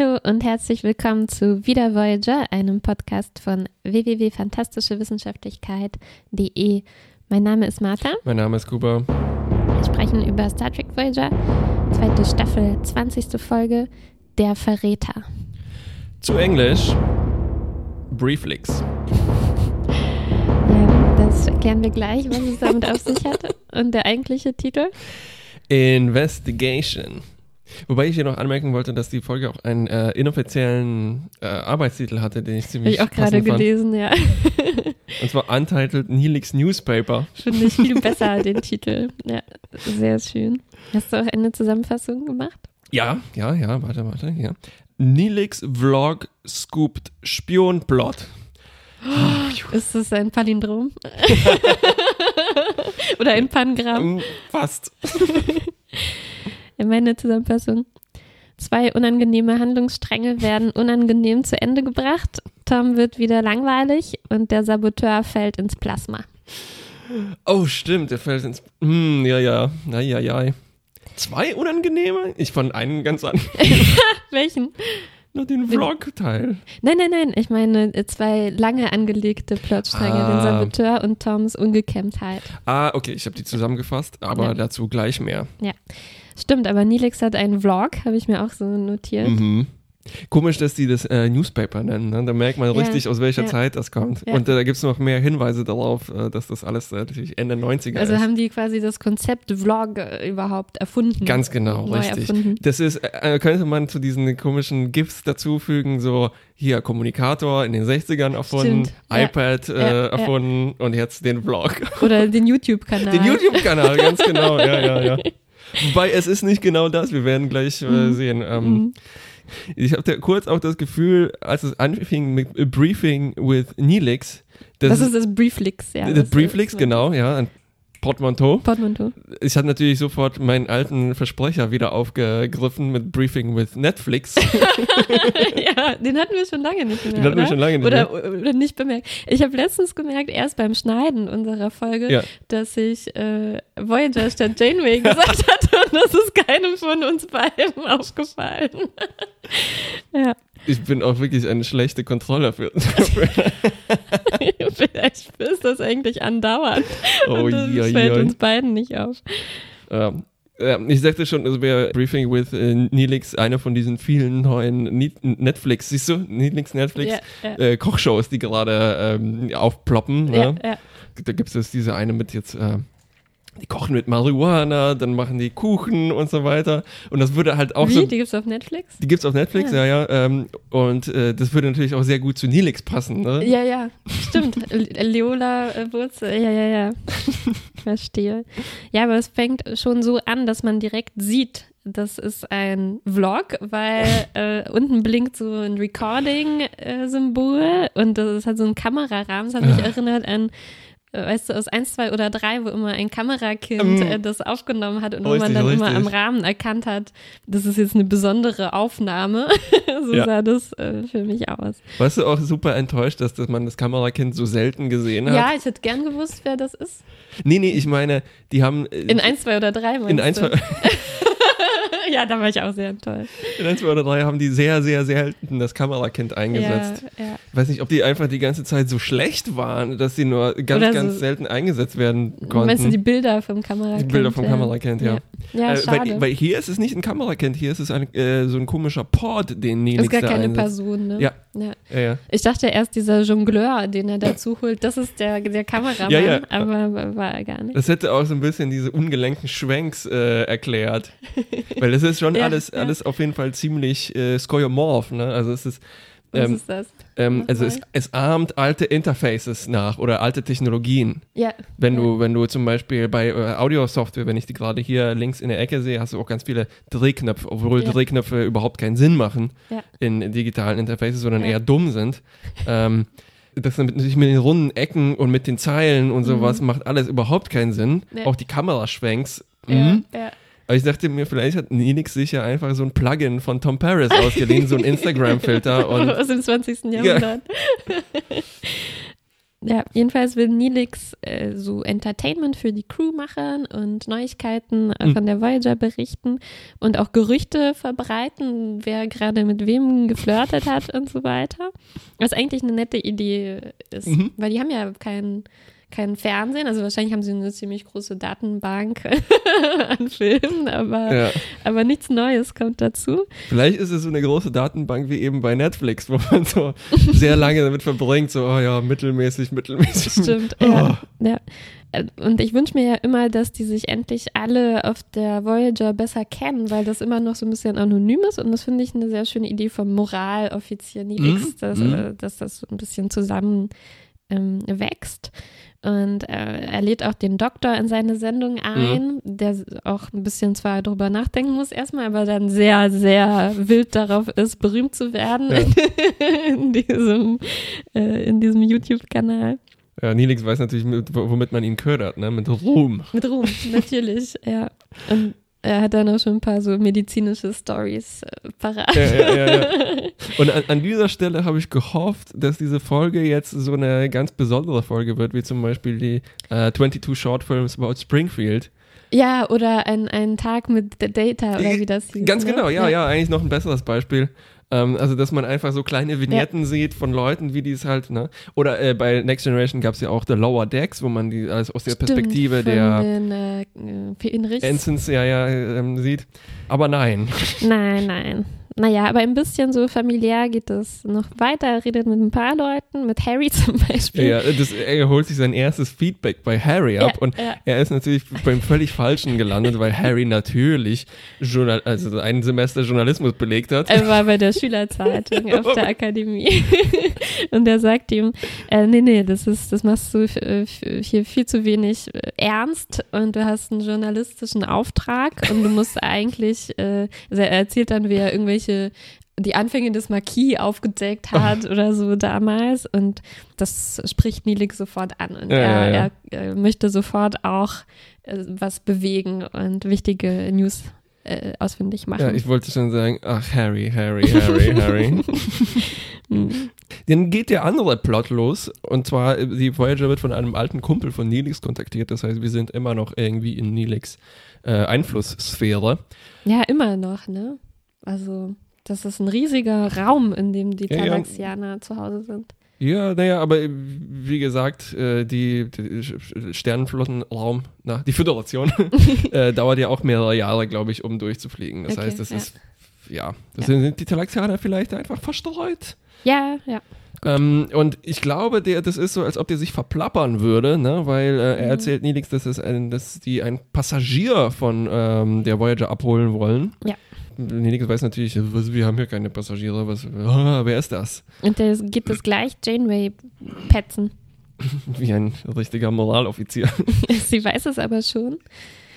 Hallo und herzlich willkommen zu Wieder Voyager, einem Podcast von www.fantastischewissenschaftlichkeit.de. Mein Name ist Martha. Mein Name ist Kuba. Wir sprechen über Star Trek Voyager, zweite Staffel, 20. Folge, Der Verräter. Zu Englisch Brieflix. Ja, das erklären wir gleich, was es damit auf sich hatte. Und der eigentliche Titel? Investigation. Wobei ich hier noch anmerken wollte, dass die Folge auch einen äh, inoffiziellen äh, Arbeitstitel hatte, den ich ziemlich Habe ich auch gerade gelesen, ja. Und zwar Untitled Neelix Newspaper. Finde ich viel besser, den Titel. Ja, sehr schön. Hast du auch eine Zusammenfassung gemacht? Ja, ja, ja, warte, warte, ja. Neelix Vlog scooped Spionplot. Ist das ein Palindrom? Oder ein Pangramm? Ähm, Fast. In meine Zusammenfassung. Zwei unangenehme Handlungsstränge werden unangenehm zu Ende gebracht. Tom wird wieder langweilig und der Saboteur fällt ins Plasma. Oh, stimmt, der fällt ins. Hm, ja, ja. Ja, ja, ja. Zwei unangenehme? Ich fand einen ganz an. Welchen? Nur den Vlog-Teil. Nein, nein, nein. Ich meine äh, zwei lange angelegte Plotstränge, den Ah. Saboteur und Toms Ungekämmtheit. Ah, okay, ich habe die zusammengefasst, aber Ja. dazu gleich mehr. Stimmt, aber Nilix hat einen Vlog, habe ich mir auch so notiert. Mhm. Komisch, dass die das äh, Newspaper nennen. Ne? Da merkt man Ja, richtig, aus welcher ja. Zeit das kommt. Ja. Und äh, da gibt es noch mehr Hinweise darauf, äh, dass das alles äh, natürlich Ende 90er Also ist. haben die quasi das Konzept Vlog äh, überhaupt erfunden. Ganz genau, richtig. erfunden. Das ist, äh, könnte man zu diesen komischen GIFs dazufügen, so hier Kommunikator in den 60ern erfunden, Stimmt, iPad erfunden und jetzt den Vlog. Oder den YouTube-Kanal. Den YouTube-Kanal, ganz genau, ja, ja, ja. Wobei es ist nicht genau das, wir werden gleich äh, Mhm. sehen. Ähm, Mhm. Ich hatte kurz auch das Gefühl, als es anfing mit A Briefing with Neelix, das, Das ist das Brieflix, ja. das Brieflix, genau, ja, Portmanteau. Portmanteau. Ich hatte natürlich sofort meinen alten Versprecher wieder aufgegriffen mit Briefing with Netflix. ja, den hatten wir schon lange nicht mehr. Den hatten wir oder? schon lange nicht oder, oder nicht bemerkt. Ich habe letztens gemerkt, erst beim Schneiden unserer Folge, Ja. dass ich äh, Voyager statt Janeway gesagt hatte und das ist keinem von uns beiden aufgefallen. ja, Ich bin auch wirklich eine schlechte Kontrolle für. vielleicht ist das eigentlich andauernd. oh, und das je, fällt je. uns beiden nicht auf. Ähm, ich sagte schon, es wäre Briefing with äh, Neelix eine von diesen vielen neuen Nie- Netflix, siehst du, Neelix Netflix Ja, ja. äh, Kochshows, die gerade ähm, aufploppen. Ja, Ne? Da gibt es diese eine mit jetzt, äh, die kochen mit Marihuana, dann machen die Kuchen und so weiter. Und das würde halt auch Wie? so. Die gibt's auf Netflix? Die gibt's auf Netflix, ja, ja. ähm, und äh, das würde natürlich auch sehr gut zu Neelix passen, ne? Ja, ja, stimmt. Le- Leola äh, Wurzel, ja, ja, ja. Verstehe. Ja, aber es fängt schon so an, dass man direkt sieht, das ist ein Vlog, weil äh, unten blinkt so ein Recording-Symbol und das hat so einen Kamerarahmen. Das hat mich erinnert an, äh, weißt du, aus 1, 2 oder 3, wo immer ein Kamerakind Mm. äh, das aufgenommen hat und wo man dann immer richtig. am Rahmen erkannt hat, das ist jetzt eine besondere Aufnahme. so Ja. sah das äh, für mich aus. Warst du auch super enttäuscht, dass, dass man das Kamerakind so selten gesehen hat? Ja, ich hätte gern gewusst, wer das ist. Nee, nee, ich meine, die haben äh, In 1, 2 oder 3 meinst in ein, du? zwei, ja, da war ich auch sehr enttäuscht. in ein, zwei oder drei haben die sehr, sehr selten das Kamerakind eingesetzt. Ja, ja. Ich weiß nicht, ob die einfach die ganze Zeit so schlecht waren, dass sie nur ganz, Oder ganz so- selten eingesetzt werden konnten. Meinst du die Bilder vom Kamerakind? Die Bilder vom ja. Kamerakind, ja. Ja, Äh, schade. weil, weil hier ist es nicht ein Kamerakind, hier ist es ein, äh, so ein komischer Pod, den das Nelix ist gar keine einsetzt. Person, ne? Ja. ja. Ich dachte erst, dieser Jongleur, den er dazu holt, das ist der, der Kameramann, Ja, ja. aber war- er gar nicht. Das hätte auch so ein bisschen diese ungelenken Schwenks äh, erklärt. Weil es ist schon Ja, alles, ja. alles auf jeden Fall ziemlich äh, skeuomorph, ne? Also es ist, Was ähm, ist das? ähm, also es, es ahmt alte Interfaces nach oder alte Technologien. Ja. Wenn ja. du, wenn du zum Beispiel bei äh, Audiosoftware, wenn ich die gerade hier links in der Ecke sehe, hast du auch ganz viele Drehknöpfe, obwohl Ja. Drehknöpfe überhaupt keinen Sinn machen Ja. in digitalen Interfaces, sondern Ja. eher dumm sind. ähm, das mit, natürlich mit den runden Ecken und mit den Zeilen und sowas macht alles überhaupt keinen Sinn. Mhm. Ja. Auch die Kameraschwenks. Ja, Mhm. ja. Aber ich dachte mir, vielleicht hat Ninix sicher einfach so ein Plugin von Tom Paris ausgeliehen, so ein Instagram-Filter Aus dem 20. Jahrhundert. Ja, jedenfalls will Nilix äh, so Entertainment für die Crew machen und Neuigkeiten äh, Mhm. von der Voyager berichten und auch Gerüchte verbreiten, wer gerade mit wem geflirtet hat und so weiter. Was eigentlich eine nette Idee ist, Mhm. weil die haben ja kein, kein Fernsehen, also wahrscheinlich haben sie eine ziemlich große Datenbank an Filmen, aber, Ja. aber nichts Neues kommt dazu. Vielleicht ist es so eine große Datenbank wie eben bei Netflix, wo man so sehr lange damit verbringt, so, oh ja, mittelmäßig, mittelmäßig. Stimmt, Oh. ja. ja. Äh, Und ich wünsche mir ja immer, dass die sich endlich alle auf der Voyager besser kennen, weil das immer noch so ein bisschen anonym ist und das finde ich eine sehr schöne Idee vom Moraloffizier Nilix, Mhm, dass, mhm. äh, dass das so ein bisschen zusammen ähm, wächst. Und äh, er lädt auch den Doktor in seine Sendung ein, der auch ein bisschen zwar drüber nachdenken muss erstmal, aber dann sehr, sehr wild darauf ist, berühmt zu werden Ja. in diesem, äh, in diesem YouTube-Kanal. Ja, Nilix weiß natürlich, mit, womit man ihn ködert, ne? Mit Ruhm. Mit Ruhm, natürlich, ja. Und er hat dann auch schon ein paar so medizinische Stories äh, parat. Ja, ja, ja. Und an, an dieser Stelle habe ich gehofft, dass diese Folge jetzt so eine ganz besondere Folge wird, wie zum Beispiel die äh, 22 Short Films about Springfield. Ja, oder ein, ein Tag mit Data, oder wie das hieß. Ganz ne? genau, ja, ja, eigentlich noch ein besseres Beispiel. Ähm, also, dass man einfach so kleine Vignetten sieht von Leuten, wie die es halt, ne? Oder äh, bei Next Generation gab es ja auch The Lower Decks, wo man die alles aus der Stimmt, Perspektive der Den, äh. Ensigns ja, ja ähm, sieht. Aber nein. Nein, nein. Naja, aber ein bisschen so familiär geht es noch weiter. Er redet mit ein paar Leuten, mit Harry zum Beispiel. Ja, das, er holt sich sein erstes Feedback bei Harry ab Ja, und ja. er ist natürlich beim völlig Falschen gelandet, weil Harry natürlich Journal also ein Semester Journalismus belegt hat. Er war bei der Schülerzeitung auf der Akademie. Und er sagt ihm, äh, nee, nee, das ist, das machst du äh, hier viel zu wenig äh, ernst und du hast einen journalistischen Auftrag und du musst eigentlich, äh, also er erzählt dann, wie er irgendwelche die Anfänge des Marquis aufgedeckt hat oder so damals und das spricht Nielig sofort an und Ja, er, ja, er äh, möchte sofort auch äh, was bewegen und wichtige News äh, ausfindig machen. Ja, ich wollte schon sagen, ach Harry, Harry, Harry, Harry. Mhm. Dann geht der andere Plot los und zwar äh, die Voyager wird von einem alten Kumpel von Neelix kontaktiert. Das heißt, wir sind immer noch irgendwie in Neelix äh, Einflusssphäre. Ja, immer noch, ne? Also, das ist ein riesiger Raum, in dem die Ja, ja. Talaxianer zu Hause sind. Ja, naja, aber äh, wie gesagt, äh, die, die Sternenflottenraum, na, die Föderation, äh, dauert ja auch mehrere Jahre, glaube ich, um durchzufliegen. Das Okay, heißt, das ja. ist, ja, das sind die Talaxianer vielleicht einfach verstreut. Ja, ja. Ähm, und ich glaube, der, das ist so, als ob der sich verplappern würde, ne? weil äh, er Mhm. erzählt Nilix, dass, es ein, dass die einen Passagier von ähm, der Voyager abholen wollen. Ja. Nilix weiß natürlich, was, wir haben hier keine Passagiere, was, wer ist das? Und der geht es gleich Janeway petzen. Wie ein richtiger Moraloffizier. sie weiß es aber schon.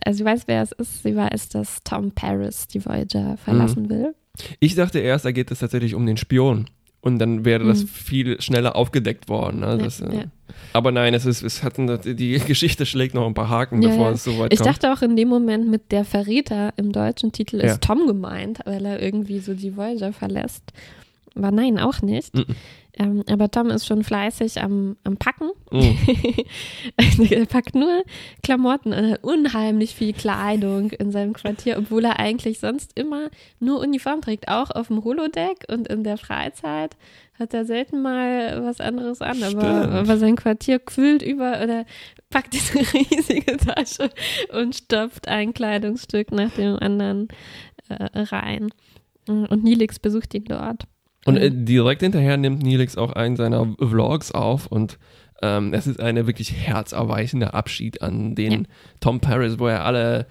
Also sie weiß, wer es ist. Sie weiß, dass Tom Paris die Voyager verlassen will. Ich dachte erst, da geht es tatsächlich um den Spion. Und dann wäre das Mhm. viel schneller aufgedeckt worden. Ne? Das, Ja, äh, ja. Aber nein, es ist, es hat, die Geschichte schlägt noch ein paar Haken, Ja, bevor es so weit Ich kommt. dachte auch in dem Moment mit der Verräter im deutschen Titel ist. Tom gemeint, weil er irgendwie so die Voyager verlässt. Aber nein, auch nicht. Mhm. Ähm, aber Tom ist schon fleißig am, am Packen. Mhm. er packt nur Klamotten und hat unheimlich viel Kleidung in seinem Quartier, obwohl er eigentlich sonst immer nur Uniform trägt, auch auf dem Holodeck und in der Freizeit hat er selten mal was anderes an, aber, aber sein Quartier quillt über oder packt diese riesige Tasche und stopft ein Kleidungsstück nach dem anderen äh, rein. Und Nilix besucht ihn dort. Und äh, direkt hinterher nimmt Neelix auch einen seiner Vlogs auf und ähm, es ist eine wirklich herzerweichende Abschied an den Ja. Tom Paris, wo er alle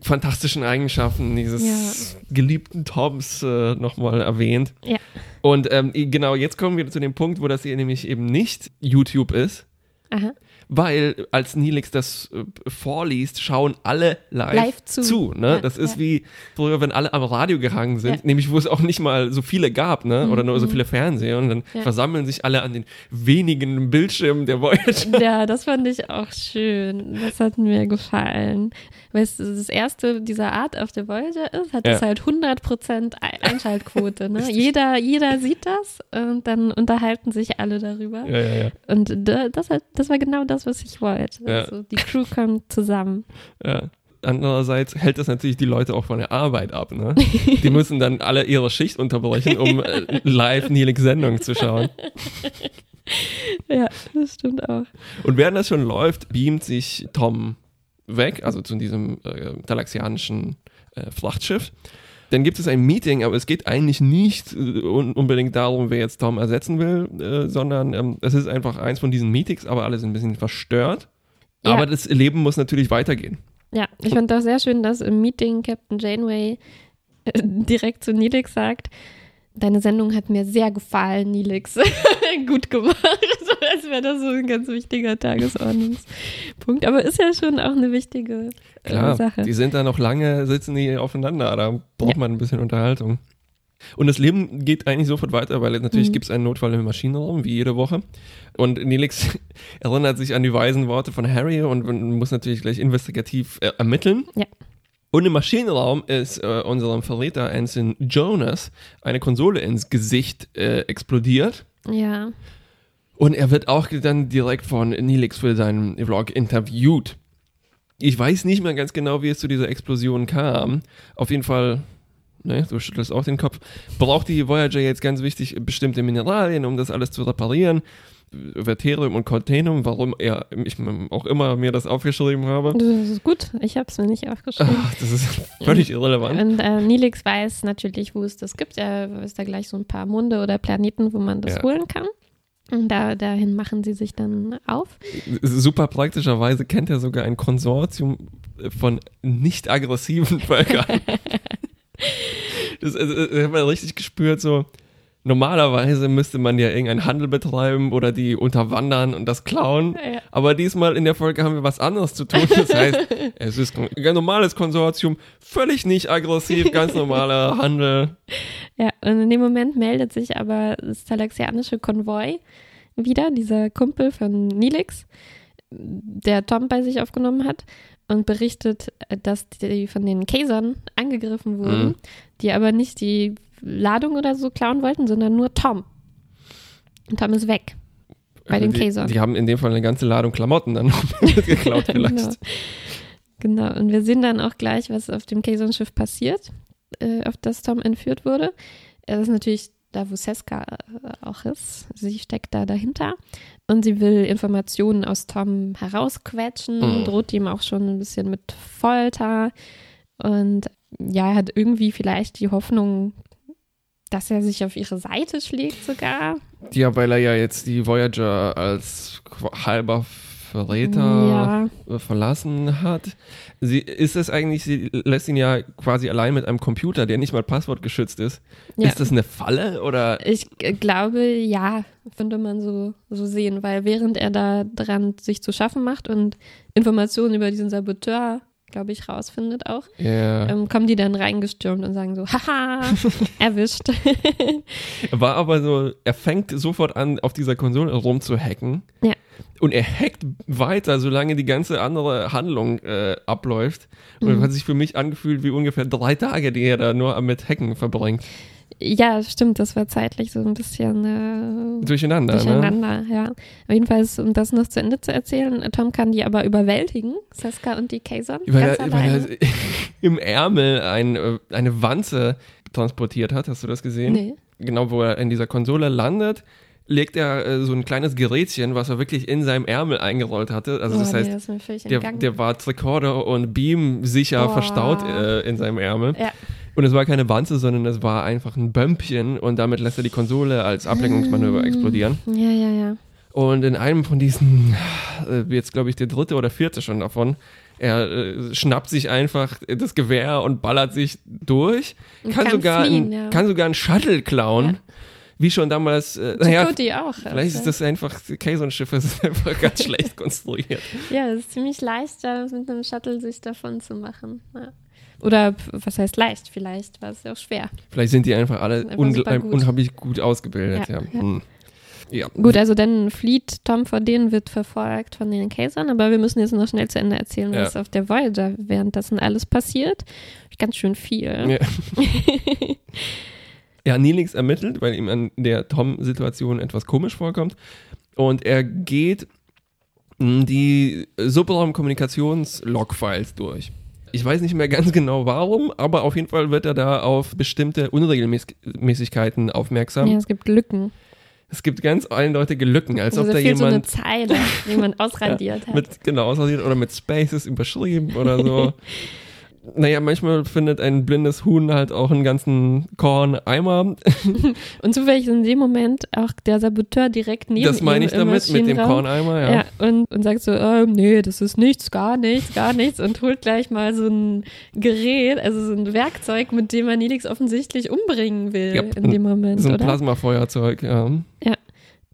fantastischen Eigenschaften dieses geliebten Toms äh, nochmal erwähnt. Ja. Und ähm, genau, jetzt kommen wir zu dem Punkt, wo das hier nämlich eben nicht YouTube ist, Aha. Weil als Nilix das äh, vorliest, schauen alle live, Live zu. ne? Ja, das ist ja. wie früher, wenn alle am Radio gehangen sind, Ja. nämlich wo es auch nicht mal so viele gab, ne? oder nur so viele Fernseher und dann versammeln sich alle an den wenigen Bildschirmen der Voyager. Ja, das fand ich auch schön. Das hat mir gefallen. Weil es das erste dieser Art auf der Voyager ist, hat Ja. es halt 100% Ein- Einschaltquote. Ne? jeder, jeder sieht das und dann unterhalten sich alle darüber. Ja, ja. Und da- das, hat, das war genau das, was ich wollte. Also die Crew kommt zusammen. Ja. Andererseits hält das natürlich die Leute auch von der Arbeit ab. Ne? Die müssen dann alle ihre Schicht unterbrechen, um äh, live Nilix Sendung zu schauen. Ja, das stimmt auch. Und während das schon läuft, beamt sich Tom weg, also zu diesem äh, talaxianischen äh, Frachtschiff. Dann gibt es ein Meeting, aber es geht eigentlich nicht äh, un unbedingt darum, wer jetzt Tom ersetzen will, äh, sondern ähm, es ist einfach eins von diesen Meetings, aber alle sind ein bisschen verstört. Ja. Aber das Leben muss natürlich weitergehen. Ja, ich fand auch sehr schön, dass im Meeting Captain Janeway äh, direkt zu Nilix sagt, deine Sendung hat mir sehr gefallen, Nilix. Gut gemacht. Als wäre das so ein ganz wichtiger Tagesordnungspunkt. Aber ist ja schon auch eine wichtige äh, Klar, Sache. die sind da noch lange, sitzen die aufeinander, da braucht man ein bisschen Unterhaltung. Und das Leben geht eigentlich sofort weiter, weil natürlich Mhm. gibt es einen Notfall im Maschinenraum, wie jede Woche. Und Nelix erinnert sich an die weisen Worte von Harry und muss natürlich gleich investigativ äh, ermitteln. Ja. Und im Maschinenraum ist äh, unserem Verräter Anson Jonas eine Konsole ins Gesicht äh, explodiert. Ja, Und er wird auch dann direkt von Nilix für seinen Vlog interviewt. Ich weiß nicht mehr ganz genau, wie es zu dieser Explosion kam. Auf jeden Fall, ne, du schüttelst auch den Kopf. Braucht die Voyager jetzt ganz wichtig bestimmte Mineralien, um das alles zu reparieren? Verterium und Containum, warum er, ich auch immer mir das aufgeschrieben habe. das ist gut. Ich habe es mir nicht aufgeschrieben. Ach, das ist völlig irrelevant. Und äh, Nilix weiß natürlich, wo es das gibt. Er weiß da gleich so ein paar Monde oder Planeten, wo man das Ja. holen kann. Und da, dahin machen sie sich dann auf. Super praktischerweise kennt er sogar ein Konsortium von nicht aggressiven Völkern. das, das, das hat man richtig gespürt, so. Normalerweise müsste man ja irgendeinen Handel betreiben oder die unterwandern und das klauen. Ja. Aber diesmal in der Folge haben wir was anderes zu tun. Das heißt, es ist ein normales Konsortium, völlig nicht aggressiv, ganz normaler Handel. Ja, und in dem Moment meldet sich aber das talaxianische Konvoi wieder, dieser Kumpel von Nilix, der Tom bei sich aufgenommen hat und berichtet, dass die von den Kasern angegriffen wurden, Mhm. die aber nicht die Ladung oder so klauen wollten, sondern nur Tom. Und Tom ist weg. Bei den die, Kasern. die haben in dem Fall eine ganze Ladung Klamotten dann geklaut vielleicht. Genau. genau. Und wir sehen dann auch gleich, was auf dem Kazon-Schiff passiert, äh, auf das Tom entführt wurde. Das ist natürlich da, wo Seska äh, auch ist. Sie steckt da dahinter. Und sie will Informationen aus Tom herausquetschen, Mhm. droht ihm auch schon ein bisschen mit Folter. Und ja, er hat irgendwie vielleicht die Hoffnung, dass er sich auf ihre Seite schlägt sogar. Ja, weil er ja jetzt die Voyager als halber Verräter Ja, verlassen hat. Sie ist es eigentlich, sie lässt ihn ja quasi allein mit einem Computer, der nicht mal passwortgeschützt ist. ja. Ist das eine Falle oder? Ich glaube, ja, könnte man so, so sehen, weil während er da dran sich zu schaffen macht und Informationen über diesen Saboteur, glaube ich, rausfindet auch, Ja. ähm, kommen die dann reingestürmt und sagen so, haha, erwischt. War aber so, er fängt sofort an, auf dieser Konsole rumzuhacken. Ja. Und er hackt weiter, solange die ganze andere Handlung äh, abläuft. Und Mhm. hat sich für mich angefühlt wie ungefähr drei Tage, die er da nur mit Hacken verbringt. Ja, stimmt, das war zeitlich so ein bisschen äh, Durcheinander, ne? durcheinander, ja. Jedenfalls, um das noch zu Ende zu erzählen, Tom kann die aber überwältigen, Seska und die Kazon, Weil ganz er, weil er im Ärmel ein, äh, eine Wanze transportiert hat. Hast du das gesehen? nee. Genau, wo er in dieser Konsole landet, legt er äh, so ein kleines Gerätchen, was er wirklich in seinem Ärmel eingerollt hatte. Also oh, das nee, heißt, das mir völlig der, der war Tricorder und Beam sicher Boah. verstaut äh, in seinem Ärmel. Ja. Und es war keine Wanze, sondern es war einfach ein Bömpchen und damit lässt er die Konsole als Ablenkungsmanöver explodieren. ja, ja, ja. Und in einem von diesen, äh, jetzt glaube ich der dritte oder vierte schon davon, er äh, schnappt sich einfach das Gewehr und ballert sich durch, kann, kann sogar, fliehen, ein, ja. kann sogar einen Shuttle klauen. Wie schon damals, äh, naja, auch. vielleicht ist also. das einfach, Kaisernschiff ist einfach ganz schlecht konstruiert. Ja, es ist ziemlich leicht, da mit einem Shuttle sich davon zu machen. Ja. Oder was heißt leicht? Vielleicht war es ja auch schwer. Vielleicht sind die einfach alle Einfach äh, gut. unheimlich gut ausgebildet. Ja, Ja, ja. Hm. ja. Gut, also dann flieht Tom vor denen, wird verfolgt von den Kaisern, aber wir müssen jetzt noch schnell zu Ende erzählen, Ja. was auf der Voyager währenddessen alles passiert. Ganz schön viel. Ja. Ja, Neelix ermittelt, weil ihm an der Tom-Situation etwas komisch vorkommt. Und er geht mh, die Subraum-Kommunikations-Log-Files durch. Ich weiß nicht mehr ganz genau warum, aber auf jeden Fall wird er da auf bestimmte Unregelmäßigkeiten aufmerksam. Ja, es gibt Lücken. Es gibt ganz eindeutige Lücken, als also ob da fehlt so eine jemand Zeile, die man ausradiert hat. mit genau ausradiert oder mit Spaces überschrieben oder so. naja, manchmal findet ein blindes Huhn halt auch einen ganzen Korn-Eimer. Und zufällig ist in dem Moment auch der Saboteur direkt neben Das meine ich damit, mit dem. Korneimer, ja. Ja, und, und sagt so, ähm, nee, das ist nichts, gar nichts, gar nichts und holt gleich mal so ein Gerät, also so ein Werkzeug, mit dem man Nelix offensichtlich umbringen will Ja, in dem Moment, So ein oder? Plasmafeuerzeug, ja.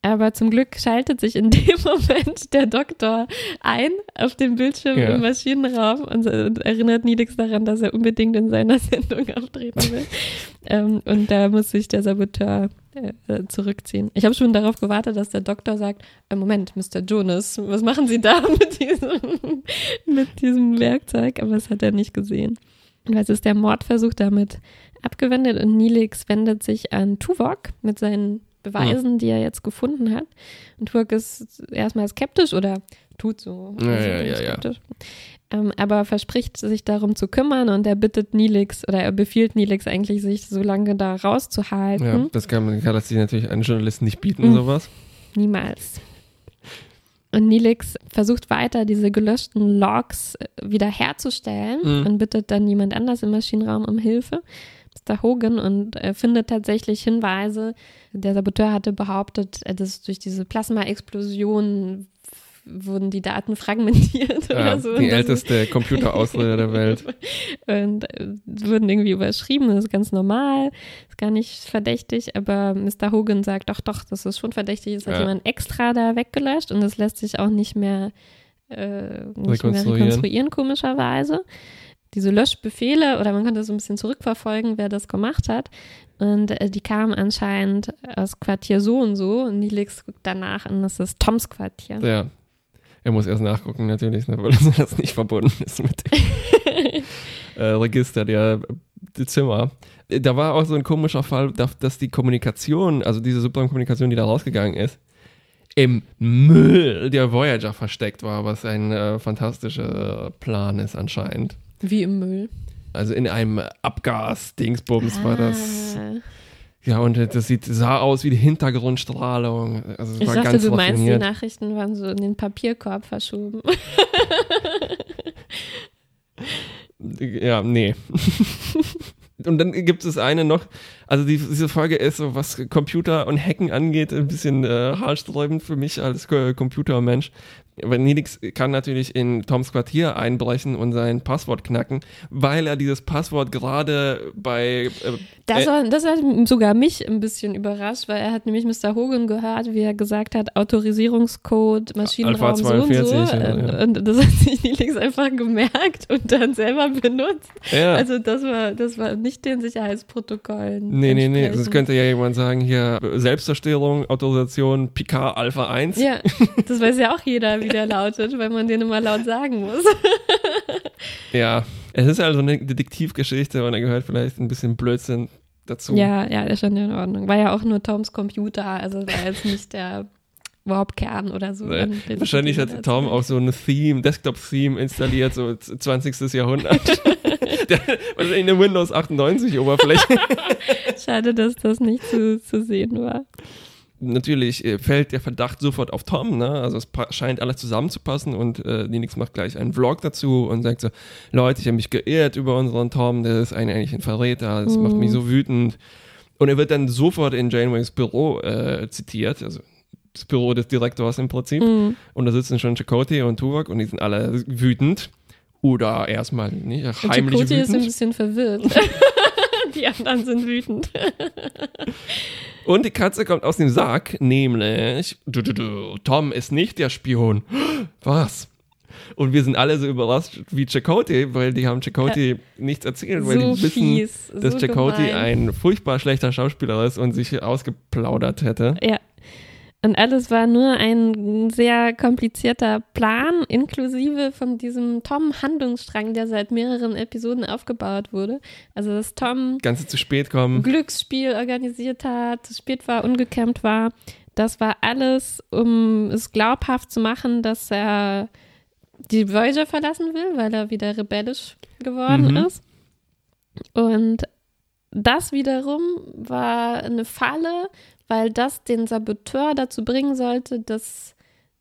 Aber zum Glück schaltet sich in dem Moment der Doktor ein auf dem Bildschirm Ja. im Maschinenraum und, erinnert Nelix daran, dass er unbedingt in seiner Sendung auftreten will. ähm, und da muss sich der Saboteur äh, äh, zurückziehen. Ich habe schon darauf gewartet, dass der Doktor sagt, äh, Moment, Mr. Jonas, was machen Sie da mit diesem, mit diesem Werkzeug? Aber das hat er nicht gesehen. Und es ist der Mordversuch damit abgewendet und Nilix wendet sich an Tuvok mit seinen Beweisen, die er jetzt gefunden hat. Und Tuvok ist erstmal skeptisch oder tut so. Ja, also ja, ja, ja. skeptisch. Ähm, aber verspricht sich darum zu kümmern und er bittet Nilix oder er befiehlt Nilix eigentlich, sich so lange da rauszuhalten. ja das kann, kann das sich natürlich einen Journalisten nicht bieten, Mhm. sowas. Niemals. Und Nilix versucht weiter, diese gelöschten Logs äh, wieder herzustellen Mhm. und bittet dann jemand anders im Maschinenraum um Hilfe, Mr. Hogan, und äh, findet tatsächlich Hinweise. Der Saboteur hatte behauptet, äh, dass durch diese Plasma-Explosion wurden die Daten fragmentiert Ja, oder so. die älteste Computerausrede der Welt. und äh, wurden irgendwie überschrieben, das ist ganz normal, ist gar nicht verdächtig, aber Mr. Hogan sagt, doch, doch, das ist schon verdächtig, es hat Ja. jemand extra da weggelöscht und das lässt sich auch nicht mehr, äh, nicht mehr Rekonstruieren. rekonstruieren, komischerweise. Diese Löschbefehle, oder man konnte so ein bisschen zurückverfolgen, wer das gemacht hat. Und äh, die kamen anscheinend aus Quartier so und so. Und Nilix guckt danach und das ist Toms Quartier. Ja. Er muss erst nachgucken, natürlich, ne, weil das nicht verbunden ist mit dem äh, Register der, Zimmer. Äh, Da war auch so ein komischer Fall, dass, dass die Kommunikation, also diese Subraumkommunikation, die da rausgegangen ist, im Müll der Voyager versteckt war, was ein äh, fantastischer Plan ist anscheinend. Wie im Müll. Also in einem Abgas-Dingsbums war das. Ah. Ja, und das sieht, sah aus wie die Hintergrundstrahlung. Also es Ich dachte, du meinst, die. Nachrichten waren so in den Papierkorb verschoben. Ja, nee. Und dann gibt es eine noch, also die, diese Folge ist so, was Computer und Hacken angeht, ein bisschen äh, haarsträubend für mich als äh, Computermensch. Weil Nilix kann natürlich in Toms Quartier einbrechen und sein Passwort knacken, weil er dieses Passwort gerade bei äh, Das, äh, war, das hat sogar mich ein bisschen überrascht, weil er hat nämlich Mr. Hogan gehört, wie er gesagt hat, Autorisierungscode, Maschinenraum Alpha so und so. 42, ja, ja. Und das hat sich Nilix einfach gemerkt und dann selber benutzt. ja. Also das war, das war nicht den Sicherheitsprotokollen. Nee, nee, nee. Das könnte ja jemand sagen, hier Selbstzerstörung, Autorisation, Picard Alpha 1. Ja, das weiß ja auch jeder, wie der lautet, weil man den immer laut sagen muss. Ja, es ist also eine Detektivgeschichte und da gehört vielleicht ein bisschen Blödsinn dazu. Ja, ja, ist schon in Ordnung. War ja auch nur Toms Computer, also war jetzt nicht der Warp-Kern oder so. Den- Wahrscheinlich hat Tom auch so ein Theme, Desktop-Theme installiert, so 20. Jahrhundert. Der, wahrscheinlich eine Windows 98 Oberfläche. Schade, dass das nicht zu, zu sehen war. Natürlich äh, fällt der Verdacht sofort auf Tom, ne? Also es scheint alles zusammenzupassen und äh, Linux macht gleich einen Vlog dazu und sagt so, Leute, ich habe mich geirrt über unseren Tom, der ist eigentlich ein Verräter, das macht mich so wütend. Und er wird dann sofort in Janeways Büro äh, zitiert, also das Büro des Direktors im Prinzip. Mhm. Und da sitzen schon Chakotay und Tuvok und die sind alle wütend. Oder erstmal nicht, Und heimlich Chakotay ist ein wütend. bisschen verwirrt. Die anderen sind wütend. Und die Katze kommt aus dem Sack, nämlich du, du, du, Tom ist nicht der Spion. Was? Und wir sind alle so überrascht wie Chakotay, weil die haben Chakotay nichts erzählt, weil so die wissen, fies, dass so Chakotay gemein. ein furchtbar schlechter Schauspieler ist und sich ausgeplaudert hätte. Ja. Und alles war nur ein sehr komplizierter Plan, inklusive von diesem Tom-Handlungsstrang, der seit mehreren Episoden aufgebaut wurde. Also, dass Tom Ganze zu spät kommen. Glücksspiel organisiert hat, zu spät war, ungekämmt war. Das war alles, um es glaubhaft zu machen, dass er die Voyager verlassen will, weil er wieder rebellisch geworden Mhm. ist. Und das wiederum war eine Falle, weil das den Saboteur dazu bringen sollte, das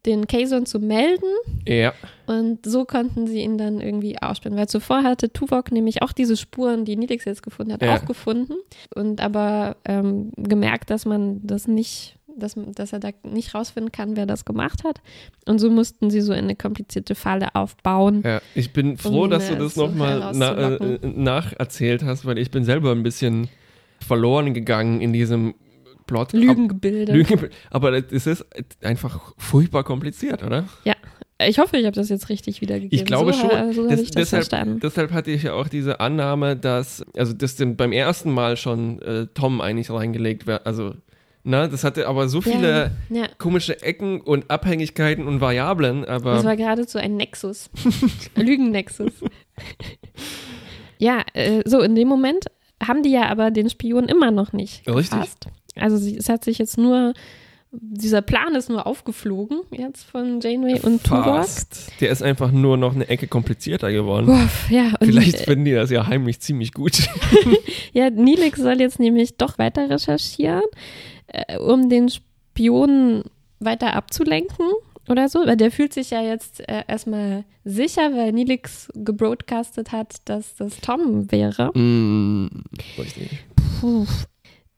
den Kazon zu melden Ja, und so konnten sie ihn dann irgendwie ausspielen. Weil zuvor hatte Tuvok nämlich auch diese Spuren, die Nilix jetzt gefunden hat, Ja. auch gefunden. Und aber ähm, gemerkt, dass man das nicht, dass, dass er da nicht rausfinden kann, wer das gemacht hat. Und so mussten sie so eine komplizierte Falle aufbauen. ja. Ich bin froh, ihn, dass du äh, das nochmal na, äh, herauszulocken. nacherzählt hast, weil ich bin selber ein bisschen verloren gegangen in diesem Plot. Lügengebilde. Lügen, aber es ist einfach furchtbar kompliziert, oder? Ich hoffe, ich habe das jetzt richtig wiedergegeben. Ich glaube so, schon. So Das- ich das deshalb, deshalb hatte ich ja auch diese Annahme, dass, also das denn beim ersten Mal schon äh, Tom eigentlich reingelegt wird. Also, na, das hatte aber so viele ja, ja. komische Ecken und Abhängigkeiten und Variablen, aber Das war geradezu ein Nexus. Lügennexus. ja, äh, so in dem Moment haben die ja aber den Spion immer noch nicht Richtig. gefasst. Also sie, es hat sich jetzt nur, dieser Plan ist nur aufgeflogen jetzt von Janeway und Tuvok. fast. Der ist einfach nur noch eine Ecke komplizierter geworden. Uff, ja, Vielleicht äh, finden die das ja heimlich ziemlich gut. ja, Nilix soll jetzt nämlich doch weiter recherchieren, äh, um den Spion weiter abzulenken oder so, weil der fühlt sich ja jetzt äh, erstmal sicher, weil Nilix gebroadcastet hat, dass das Tom wäre. mm, richtig. Puh.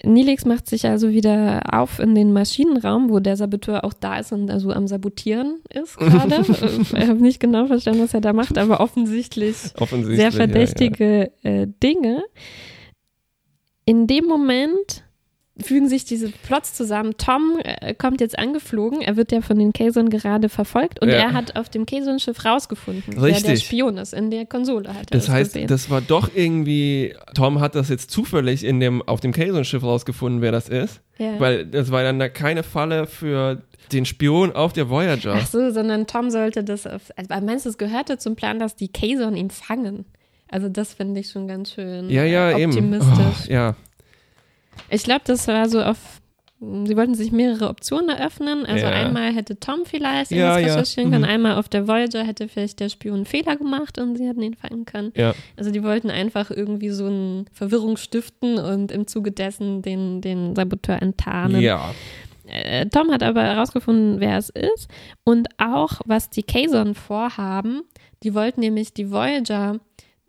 Nilix macht sich also wieder auf in den Maschinenraum, wo der Saboteur auch da ist und also am Sabotieren ist gerade. Äh, ich habe nicht genau verstanden, was er da macht, aber offensichtlich Offensichtlich. sehr ja, verdächtige Äh, Dinge. In dem Moment fügen sich diese Plots zusammen. Tom äh, kommt jetzt angeflogen. Er wird ja von den Kazon gerade verfolgt und Ja. er hat auf dem Kazon-Schiff rausgefunden, wer der Richtig. Spion ist. In der Konsole hat er Das heißt, gesehen. das war doch irgendwie, Tom hat das jetzt zufällig in dem, auf dem Kazon-Schiff rausgefunden, wer das ist. ja. Weil das war dann da keine Falle für den Spion auf der Voyager. Ach so, sondern Tom sollte das. Auf, also, meinst du, es gehörte zum Plan, dass die Kazon ihn fangen? Also, das finde ich schon ganz schön ja, ja, äh, eben. optimistisch. Oh, ja, Ich glaube, das war so auf. Sie wollten sich mehrere Optionen eröffnen. Also Ja. einmal hätte Tom vielleicht Ja, ja. recherchieren können, Mhm. einmal auf der Voyager hätte vielleicht der Spion einen Fehler gemacht und sie hätten ihn fangen können. ja. Also die wollten einfach irgendwie so eine Verwirrung stiften und im Zuge dessen den, den Saboteur enttarnen. Ja. Äh, Tom hat aber herausgefunden, wer es ist und auch, was die Kazon vorhaben. Die wollten nämlich die Voyager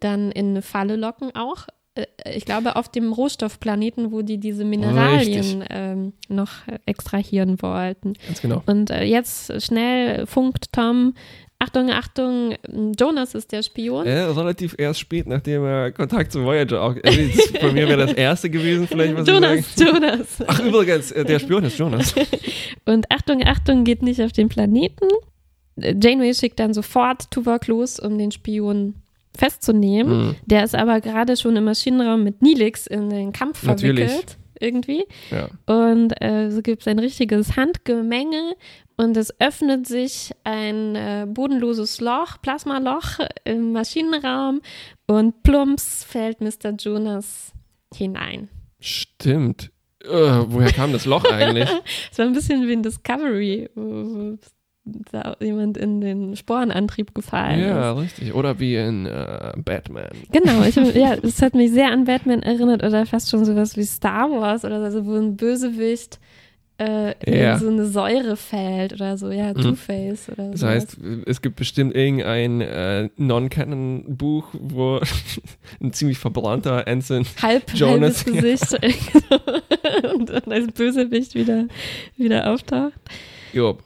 dann in eine Falle locken, auch. Äh, Ich glaube, auf dem Rohstoffplaneten, wo die diese Mineralien ähm, noch äh, extrahieren wollten. Ganz genau. Und äh, jetzt schnell funkt Tom. Achtung, Achtung, Jonas ist der Spion. Äh, relativ erst spät, nachdem er Kontakt zu Voyager auch. Das, bei mir wäre das erste gewesen, vielleicht, was Jonas, ich sagen. Jonas. Ach, übrigens, äh, der Spion ist Jonas. Und Achtung, Achtung, geht nicht auf den Planeten. Äh, Janeway schickt dann sofort Tuvok los, um den Spion festzunehmen. Mhm. Der ist aber gerade schon im Maschinenraum mit Nilix in den Kampf Natürlich. verwickelt. Irgendwie. Ja. Und äh, so gibt es ein richtiges Handgemenge und es öffnet sich ein äh, bodenloses Loch, Plasmaloch im Maschinenraum und plumps fällt Mr. Jonas hinein. Stimmt. Äh, woher kam das Loch eigentlich? Es war ein bisschen wie in Discovery, da jemand in den Sporenantrieb gefallen ja, ist. richtig. Oder wie in äh, Batman. Genau, ich, ja, es hat mich sehr an Batman erinnert oder fast schon sowas wie Star Wars oder so, also wo ein Bösewicht äh, Ja. in so eine Säure fällt oder so, ja, Mhm. Two-Face oder Das so. heißt, es gibt bestimmt irgendein äh, Non-Canon-Buch, wo ein ziemlich verbrannter Ensign. halb Jonas, halbes Gesicht und dann als Bösewicht wieder, wieder auftaucht. Jo.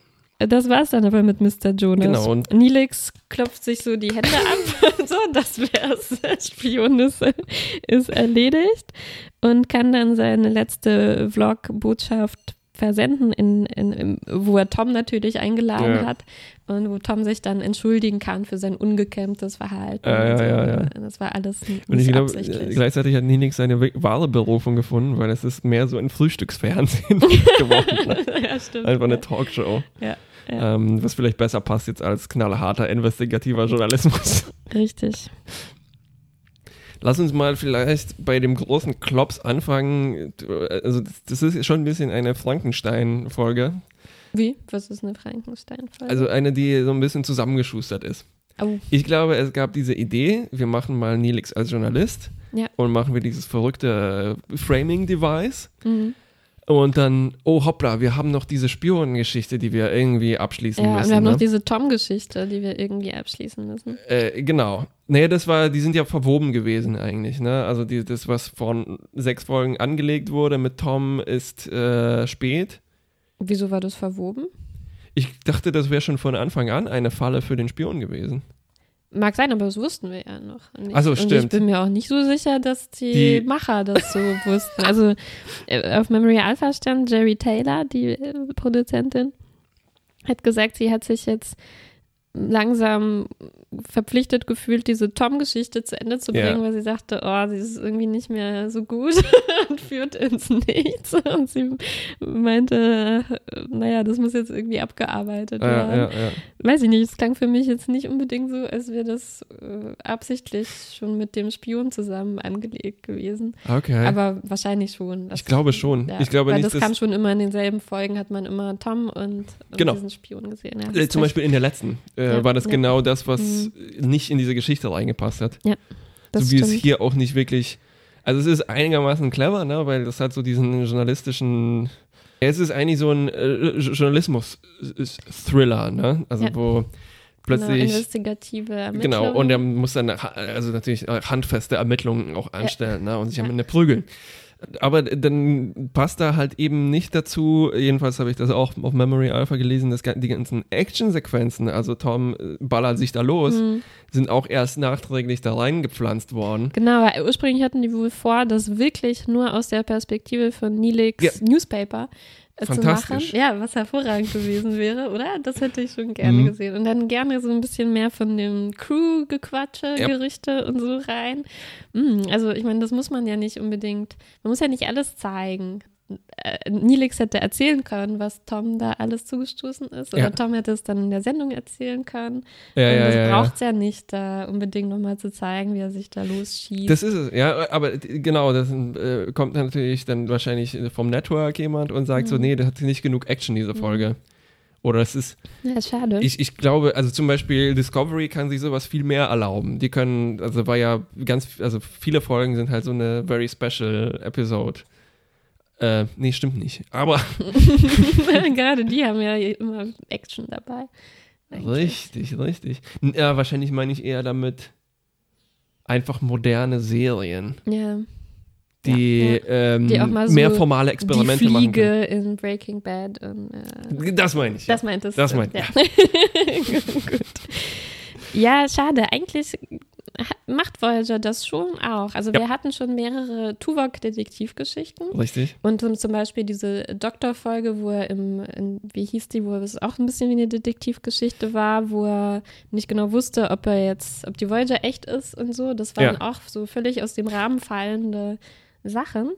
Das war's dann aber mit Mr. Jonas. Genau, und- Nilix klopft sich so die Hände ab. so, das wär's. Spion ist, ist erledigt und kann dann seine letzte Vlog-Botschaft versenden, in, in, in, wo er Tom natürlich eingeladen Ja. hat und wo Tom sich dann entschuldigen kann für sein ungekämmtes Verhalten. Ja, so. ja, ja. Das war alles n- Und ich nicht glaube, absichtlich. gleichzeitig hat Ninix seine wahre Berufung gefunden, weil es ist mehr so ein Frühstücksfernsehen geworden. Ne? ja, stimmt. Einfach eine. Talkshow. Ähm, was vielleicht besser passt jetzt als knallharter investigativer Journalismus. Richtig. Lass uns mal vielleicht bei dem großen Klops anfangen. Also das, ist schon ein bisschen eine Frankenstein-Folge. Wie? Was ist eine Frankenstein-Folge? Also eine, die so ein bisschen zusammengeschustert ist. oh. Ich glaube, es gab diese Idee, wir machen mal Nilix als Journalist Ja. und machen wir dieses verrückte äh, Framing-Device. Mhm. Und dann, oh hoppla, wir haben noch diese Spionengeschichte, die wir irgendwie abschließen Ja, müssen. wir haben ne? noch diese Tom-Geschichte, die wir irgendwie abschließen müssen. Äh, genau. Nee, das war, die sind ja verwoben gewesen eigentlich, ne? Also die, das, was von sechs Folgen angelegt wurde mit Tom, ist äh, spät. Wieso war das verwoben? Ich dachte, das wäre schon von Anfang an eine Falle für den Spion gewesen. Mag sein, aber das wussten wir ja noch. Nicht. Ach so, Und ich stimmt. bin mir auch nicht so sicher, dass die, Die- Macher das so wussten. Also äh, auf Memory Alpha stand Jerry Taylor, die äh, Produzentin, hat gesagt, sie hat sich jetzt langsam verpflichtet gefühlt, diese Tom-Geschichte zu Ende zu Ja. bringen, weil sie sagte, oh, sie ist irgendwie nicht mehr so gut und führt ins Nichts. Und sie meinte, naja, das muss jetzt irgendwie abgearbeitet Ja, werden. ja, ja. Weiß ich nicht, es klang für mich jetzt nicht unbedingt so, als wäre das äh, absichtlich schon mit dem Spion zusammen angelegt gewesen. Okay. Aber wahrscheinlich schon. Ich glaube schon. Ja, Ich glaube weil nicht, das kam schon immer in denselben Folgen, hat man immer Tom und, und Genau. diesen Spion gesehen. Ja, äh, zum. Beispiel in der letzten äh, Ja, war das ja. genau das, was nicht in diese Geschichte reingepasst hat. das so wie es stimmt. hier auch nicht wirklich. Also es ist einigermaßen clever, ne, weil das hat so diesen journalistischen. Ja, Es ist eigentlich so ein äh, Journalismus-Thriller, ne? Also Ja. wo genau, plötzlich. investigative Ermittlungen. Genau, und er muss dann ha- also natürlich äh, handfeste Ermittlungen auch anstellen ne, und sich am Ende prügeln. Aber dann passt da halt eben nicht dazu, jedenfalls habe ich das auch auf Memory Alpha gelesen, dass die ganzen Action-Sequenzen, also Tom äh, ballert sich da los, Mhm. sind auch erst nachträglich da reingepflanzt worden. Genau, weil ursprünglich hatten die wohl vor, das wirklich nur aus der Perspektive von Nilix Ja. Newspaper zu machen. Ja, was hervorragend gewesen wäre, oder? Das hätte ich schon gerne Mhm. gesehen. Und dann gerne so ein bisschen mehr von dem Crew-Gequatsche, Ja. Gerichte und so rein. Mm, also ich meine, das muss man ja nicht unbedingt, man muss ja nicht alles zeigen. Äh, Nilix hätte erzählen können, was Tom da alles zugestoßen ist. Oder Ja. Tom hätte es dann in der Sendung erzählen können. Ja, und ja, das ja, braucht es ja nicht, da unbedingt nochmal zu zeigen, wie er sich da losschießt. Das ist es, ja, aber genau, das äh, kommt natürlich dann wahrscheinlich vom Network jemand und sagt so, Mhm. nee, das hat nicht genug Action, diese Folge. Oder es ist, ja, ist schade. ich, ich glaube, also zum Beispiel Discovery kann sich sowas viel mehr erlauben. Die können, also war ja ganz, also viele Folgen sind halt so eine very special Episode. Äh, nee, stimmt nicht. Aber Gerade die haben ja immer Action dabei. Richtig, richtig. Ja, wahrscheinlich meine ich eher damit einfach moderne Serien, Ja. die, Ja, ähm, Die auch mal so mehr formale Die Experimente machen. Fliege in Breaking Bad. Und, äh, Können. Das meine ich. Ja. das meintest Das du. meint- ja. Gut. Ja, schade. Eigentlich macht Voyager das schon auch. Also Ja. wir hatten schon mehrere Tuvok-Detektivgeschichten. Richtig. Und zum- Beispiel diese Doktorfolge, wo er im, in, wie hieß die, wo es auch ein bisschen wie eine Detektivgeschichte war, wo er nicht genau wusste, ob er jetzt, ob die Voyager echt ist und so. Das waren Ja. auch so völlig aus dem Rahmen fallende Sachen.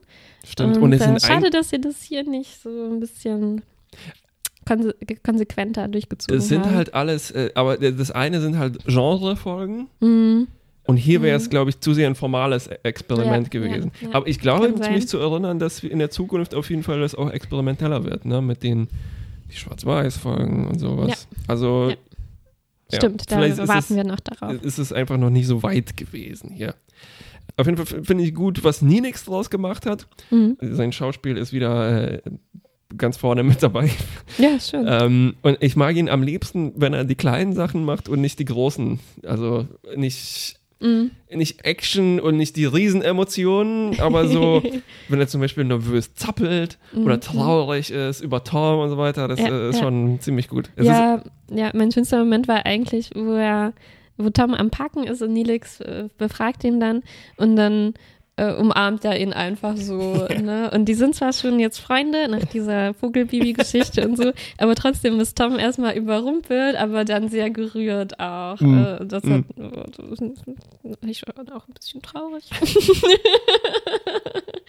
Stimmt. Und, es äh, schade, dass sie das hier nicht so ein bisschen konse konsequenter durchgezogen es sind haben. halt alles, äh, aber das eine sind halt Genrefolgen Mhm. Und hier wäre es, Mhm. glaube ich, zu sehr ein formales Experiment Ja, gewesen. ja, ja. Aber ich glaube, mich zu erinnern, dass in der Zukunft auf jeden Fall das auch experimenteller wird, ne? Mit den Schwarz-Weiß-Folgen und sowas. Also Stimmt, da warten es- wir noch darauf. ist es einfach noch nicht so weit gewesen hier. Auf jeden Fall finde ich gut, was Ninix draus gemacht hat. Mhm. Sein Schauspiel ist wieder äh, ganz vorne mit dabei. Ja, schön. Ähm, und ich mag ihn am liebsten, wenn er die kleinen Sachen macht und nicht die großen. Also nicht Mhm. Nicht Action und nicht die Riesenemotionen, aber so, wenn er zum Beispiel nervös zappelt oder traurig ist über Tom und so weiter, das Mhm. Ja, ist ja. schon ziemlich gut. Es Ja, ja, mein schönster Moment war eigentlich, wo er, wo Tom am Packen ist und Nilix äh, befragt ihn dann und dann äh, umarmt er ihn einfach so, ne? Und die sind zwar schon jetzt Freunde nach dieser Vogelbibi-Geschichte und so, aber trotzdem ist Tom erstmal überrumpelt, aber dann sehr gerührt auch. Mm. Äh, das Mm. hat, ich war auch ein bisschen traurig.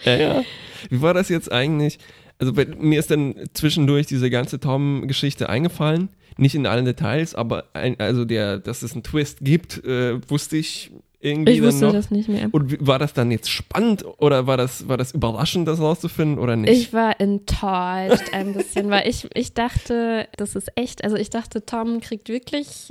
Ja, ja. Wie war das jetzt eigentlich? Also bei, mir ist dann zwischendurch diese ganze Tom-Geschichte eingefallen. Nicht in allen Details, aber ein, also der, dass es einen Twist gibt, äh, wusste ich irgendwie Ich wusste das nicht mehr. Und war das dann jetzt spannend oder war das, war das überraschend, das rauszufinden oder nicht? Ich war enttäuscht ein bisschen, weil ich, ich dachte, das ist echt, also ich dachte, Tom kriegt wirklich,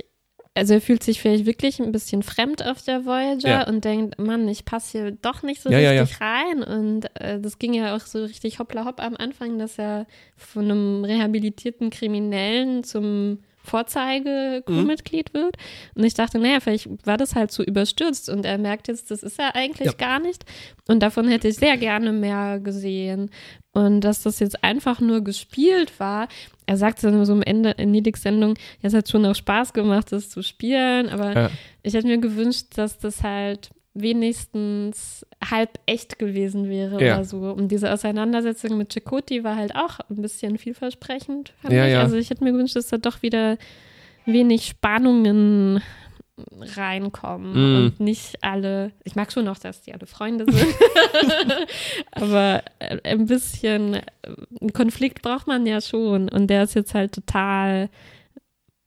also er fühlt sich vielleicht wirklich ein bisschen fremd auf der Voyager Ja. und denkt, Mann, ich passe hier doch nicht so Ja, ja, richtig rein. Und äh, das ging ja auch so richtig hoppla hopp am Anfang, dass er von einem rehabilitierten Kriminellen zum Vorzeige-Crewmitglied wird. Und ich dachte, naja, vielleicht war das halt zu überstürzt und er merkt jetzt, das ist er eigentlich Ja. gar nicht. Und davon hätte ich sehr gerne mehr gesehen. Und dass das jetzt einfach nur gespielt war, er sagt dann so am Ende in Nidix Sendung, ja, es hat schon auch Spaß gemacht, das zu spielen, aber Ja. ich hätte mir gewünscht, dass das halt wenigstens halb echt gewesen wäre Ja. oder so. Und diese Auseinandersetzung mit Chakoti war halt auch ein bisschen vielversprechend, fand Ja, ich. ja. Also ich hätte mir gewünscht, dass da doch wieder wenig Spannungen reinkommen Mm. und nicht alle, ich mag schon auch, dass die alle Freunde sind, aber äh, ein bisschen äh, einen Konflikt braucht man ja schon und der ist jetzt halt total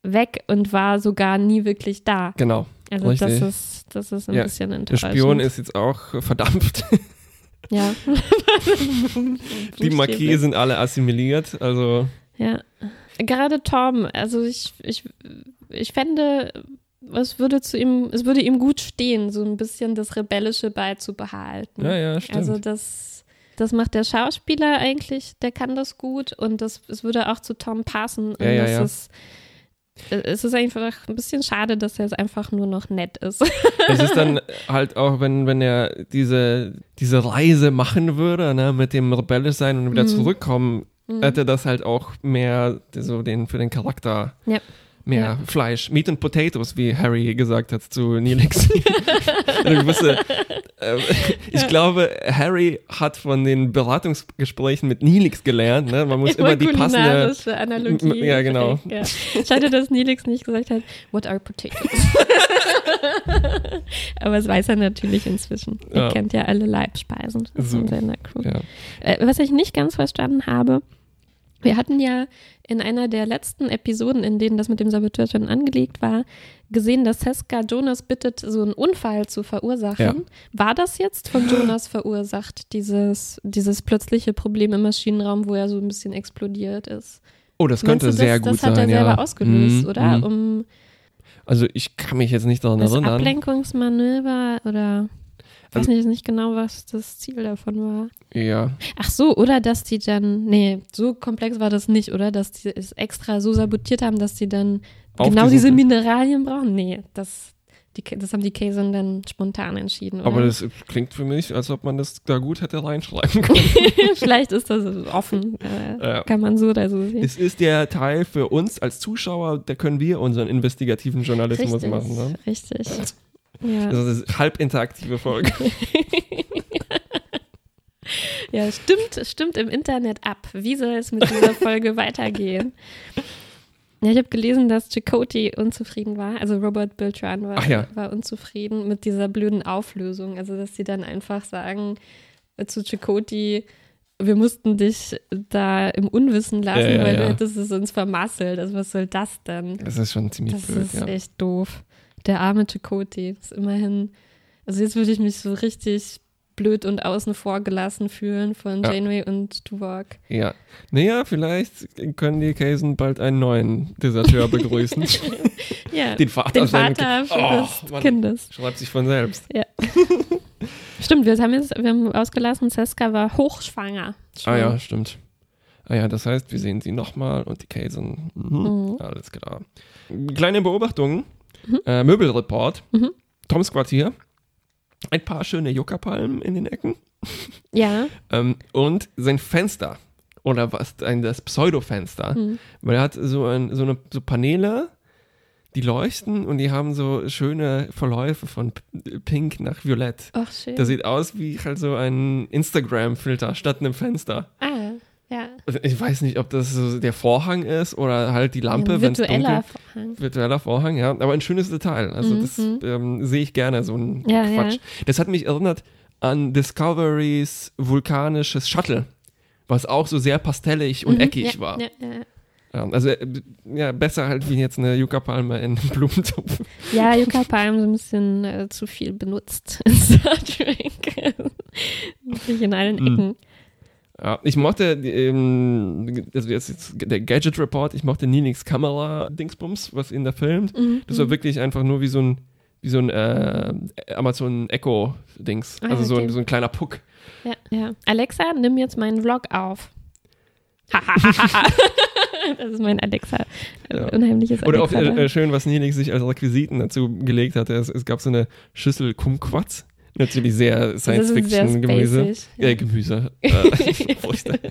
weg und war sogar nie wirklich da. genau. Also das Richtig. ist, das ist ein Ja, bisschen Der enttäuschend. Spion ist jetzt auch verdampft. ja. Die Marquis sind alle assimiliert, also Ja. Gerade Tom, also ich, ich, ich fände, es würde zu ihm, es würde ihm gut stehen, so ein bisschen das Rebellische beizubehalten. ja, ja, stimmt. Also das, das macht der Schauspieler eigentlich, der kann das gut und das, es würde auch zu Tom passen. Und Ja, ja, das ja. Ist, es ist einfach ein bisschen schade, dass er es einfach nur noch nett ist. es ist dann halt auch, wenn, wenn er diese, diese Reise machen würde, ne, mit dem rebellisch sein und wieder Mhm. zurückkommen, hätte das halt auch mehr so den, für den Charakter Ja. Mehr Ja. Fleisch. Meat and Potatoes, wie Harry gesagt hat zu Neelix. Wusste, äh, ich glaube, Harry hat von den Beratungsgesprächen mit Neelix gelernt. Ne? Man muss immer die passende. Analogie. Ja, genau. Ja. Schade, dass Nelix nicht gesagt hat, what are potatoes? Aber es weiß er natürlich inzwischen. Er Ja. kennt ja alle Leibspeisen So. von seiner Crew. Ja. Äh, was ich nicht ganz verstanden habe, wir hatten ja in einer der letzten Episoden, in denen das mit dem Saboteur schon angelegt war, gesehen, dass Seska Jonas bittet, so einen Unfall zu verursachen. Ja. War das jetzt von Jonas verursacht, dieses, dieses plötzliche Problem im Maschinenraum, wo er so ein bisschen explodiert ist? Oh, das Meinst könnte du, sehr das, gut das hat sein. er selber ja. ausgelöst, Mhm, oder? mhm. Um Also ich kann mich jetzt nicht daran das erinnern. Ablenkungsmanöver oder ich weiß Also- nicht, nicht genau, was das Ziel davon war. Ja. Ach so, oder dass die dann, nee, so komplex war das nicht, oder? Dass die es extra so sabotiert haben, dass die dann Auf genau diese Mineralien brauchen? Nee, das, die, das haben die Kaiser dann spontan entschieden, oder? Aber das klingt für mich, als ob man das da gut hätte reinschreiben können. Vielleicht ist das offen, äh, Ja. kann man so oder so sehen. es ist der Teil für uns als Zuschauer, da können wir unseren investigativen Journalismus richtig, machen. Ne? richtig. Ja. Also das ist halb interaktive Folge. ja, stimmt, stimmt im Internet ab. Wie soll es mit dieser Folge weitergehen? Ja, ich habe gelesen, dass Chakotay unzufrieden war. Also Robert Beltran war, ja. war unzufrieden mit dieser blöden Auflösung. Also, dass sie dann einfach sagen zu Chakotay, wir mussten dich da im Unwissen lassen, Ja, ja, weil ja. du hättest es uns vermasselt. Also, was soll das denn? Das ist schon ziemlich Das blöd, ist ja. echt doof. Der arme Chakotay ist immerhin. Also jetzt würde ich mich so richtig blöd und außen vor gelassen fühlen von Ja. Janeway und Tuvok. Ja. Naja, vielleicht können die Kaisen bald einen neuen Deserteur begrüßen. Ja, Den Vater, den Vater Kind. Oh, des. Kindes. Schreibt sich von selbst. Stimmt, wir haben jetzt wir haben ausgelassen, Seska war hochschwanger. Schon. Ah ja, stimmt. Ah ja, das heißt, wir sehen sie nochmal und die Kaisen. Mhm. Mhm. Alles klar. Kleine Beobachtung. Mhm. Äh, Möbelreport. Mhm. Toms Quartier. Ein paar schöne Yucca-Palmen in den Ecken. Ja. Ähm, und sein Fenster. Oder was, ein, das Pseudo-Fenster. Hm. Weil er hat so, ein, so, eine, so Paneele, die leuchten und die haben so schöne Verläufe von Pink nach Violett. Ach, schön. Das sieht aus wie halt so ein Instagram-Filter statt einem Fenster. ah, ja. Ich weiß nicht, ob das so der Vorhang ist oder halt die Lampe, wenn es dunkel virtueller Vorhang. Virtueller Vorhang, ja. Aber ein schönes Detail. Also Mhm. das ähm, sehe ich gerne, so ein Ja, Quatsch. ja. Das hat mich erinnert an Discoverys vulkanisches Shuttle, was auch so sehr pastellig und Mhm, eckig ja, war. Ja, ja. Ja, also äh, ja, besser halt wie jetzt eine Yucca-Palme in einem Blumentopf. Ja, Yucca Palm so ein bisschen äh, zu viel benutzt in Star Trek. Wirklich in allen Mhm. Ecken. Ja, ich mochte, ähm, also jetzt, jetzt der Gadget Report, ich mochte Ninix Kamera-Dingsbums, was ihn da filmt. Mhm. Das war wirklich einfach nur wie so ein, wie so ein äh, Amazon Echo-Dings. Ah, Also so, ein, so ein kleiner Puck. Ja, ja. Alexa, nimm jetzt meinen Vlog auf. das ist mein Alexa. Äh, Ja. Unheimliches Oder auch Alexa. äh, äh, schön, was Ninix sich als Requisiten dazu gelegt hatte. Es, es gab so eine Schüssel Kumquats. Natürlich sehr Science-Fiction-Gemüse. Ja, Gemüse. Äh.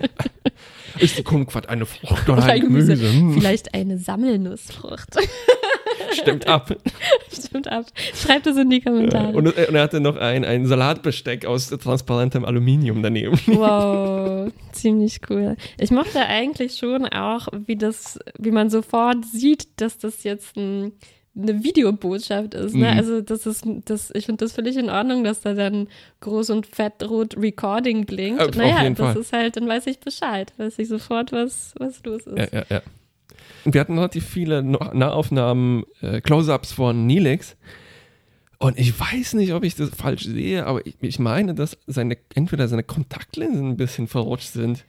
Ist die Kumquat eine Frucht oder Oder ein Gemüse. Gemüse? Hm, Vielleicht eine Sammelnussfrucht. Stimmt ab. Stimmt ab. Schreibt es in die. Kommentare. Und, äh, und er hatte noch ein, ein Salatbesteck aus transparentem Aluminium daneben. Wow, ziemlich cool. Ich mochte eigentlich schon auch, wie das, wie man sofort sieht, dass das jetzt ein, eine Videobotschaft ist. Ne? Mhm. Also das ist, das, ich finde das völlig in Ordnung, dass da dann groß und fett rot Recording blinkt. Äh, auf naja, jeden das Fall. ist halt, dann weiß ich Bescheid, weiß ich sofort, was, was los ist. Ja, ja, ja. Und wir hatten relativ viele Nahaufnahmen, äh, Close-Ups von Nilix. Und ich weiß nicht, ob ich das falsch sehe, aber ich, ich meine, dass seine, entweder seine Kontaktlinsen ein bisschen verrutscht sind.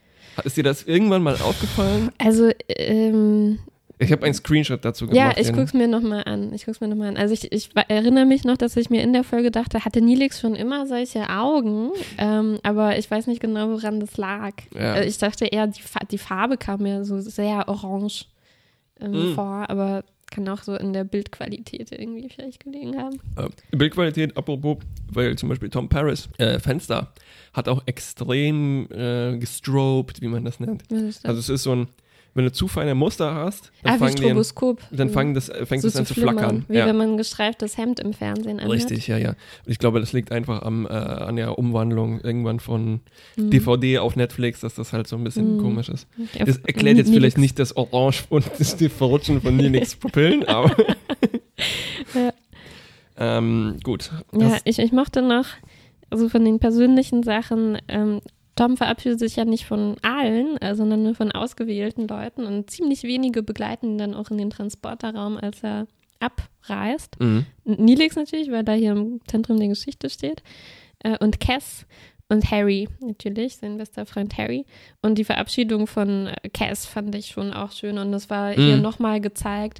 Ist dir das irgendwann mal aufgefallen? Also, ähm, Ich habe einen Screenshot dazu Ja, gemacht. ich den- guck's mir nochmal an. Ich guck's mir noch mal an. Also ich, ich erinnere mich noch, dass ich mir in der Folge dachte, hatte Nilix schon immer solche Augen, ähm, aber ich weiß nicht genau, woran das lag. Ja. Äh, Ich dachte eher, die, die Farbe kam mir so sehr orange ähm, Mm. vor, aber kann auch so in der Bildqualität irgendwie vielleicht gelegen haben. Äh, Bildqualität, apropos, weil zum Beispiel Tom Paris, äh, Fenster, hat auch extrem äh, gestrobed, wie man das nennt. Also es ist so ein, wenn du zu feine Muster hast, dann ah, wie fangen an, Stroboskop. dann Mhm. fangen das, äh, fängt so es an zu flackern. Wie ja. wenn man ein gestreiftes Hemd im Fernsehen anhat. Richtig, ja, ja. Und ich glaube, das liegt einfach am, äh, an der Umwandlung irgendwann von Mhm. DVD auf Netflix, dass das halt so ein bisschen Mhm. komisch ist. Das erklärt jetzt vielleicht nicht das Orange und das Verrutschen von Nilix Pupillen, aber Ja. ähm, gut. Ja, Das, ich, ich mochte noch, also von den persönlichen Sachen, ähm, Tom verabschiedet sich ja nicht von allen, äh, sondern nur von ausgewählten Leuten und ziemlich wenige begleiten ihn dann auch in den Transporterraum, als er abreist. mhm. Nilix natürlich, weil da hier im Zentrum der Geschichte steht. Äh, und Cass und Harry natürlich, sein bester Freund Harry. Und die Verabschiedung von äh, Cass fand ich schon auch schön. Und das war hier Mhm. nochmal gezeigt.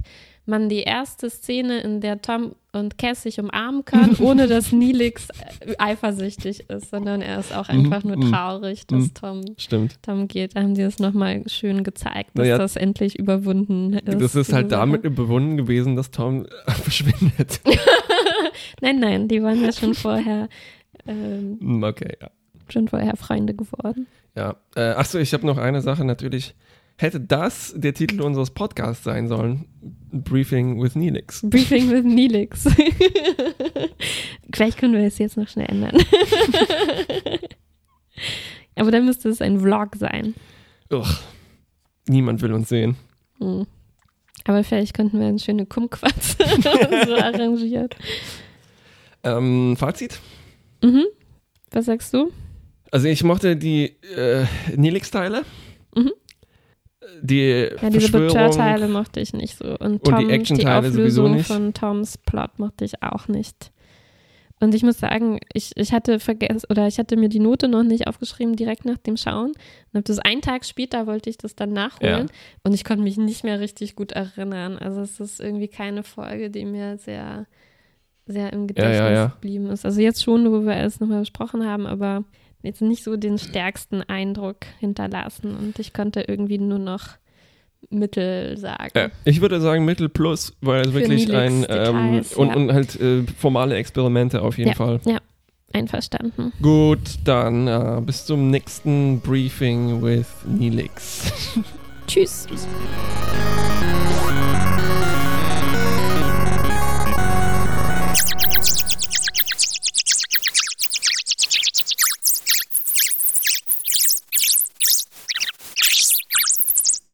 Man, die erste Szene, in der Tom und Cass sich umarmen können, ohne dass Nilix äh, eifersüchtig ist, sondern er ist auch einfach nur Mhm. traurig, dass Mhm. Tom, Stimmt. Tom geht. Da haben die das nochmal schön gezeigt, dass Naja, das endlich überwunden ist. Das ist halt damit überwunden gewesen, dass Tom verschwindet. Nein, nein, die waren ja schon vorher, ähm, Hm, okay, ja. schon vorher Freunde geworden. ja. Äh, achso, ich habe noch eine Sache natürlich. Hätte das der Titel unseres Podcasts sein sollen? Briefing with Nilix. Briefing with Nilix. Vielleicht können wir es jetzt noch schnell ändern. Aber dann müsste es ein Vlog sein. Ugh. Niemand will uns sehen. Hm. Aber vielleicht könnten wir eine schöne Kumquats so arrangiert. Ähm, Fazit? Mhm. Was sagst du? Also ich mochte die äh, Nilix-Teile. Mhm. Die Ja, diese. Butcher-Teile mochte ich nicht so. Und, Und Tom, die die, Action-Teile sowieso nicht. von Toms Plot mochte ich auch nicht. Und ich muss sagen, ich, ich hatte vergessen, oder ich hatte mir die Note noch nicht aufgeschrieben direkt nach dem Schauen. Und habe das einen Tag später wollte ich das dann nachholen. Ja. Und ich konnte mich nicht mehr richtig gut erinnern. Also es ist irgendwie keine Folge, die mir sehr, sehr im Gedächtnis ja, ja. geblieben ist. Also jetzt schon, wo wir es nochmal besprochen haben, aber jetzt nicht so den stärksten Eindruck hinterlassen. Und ich konnte irgendwie nur noch Mittel sagen. Äh, ich würde sagen Mittel plus, weil es wirklich ein ähm, und, ja. und halt äh, formale Experimente auf jeden Ja. Fall. Ja, einverstanden. Gut, dann äh, bis zum nächsten Briefing with Nilix. Tschüss. Tschüss.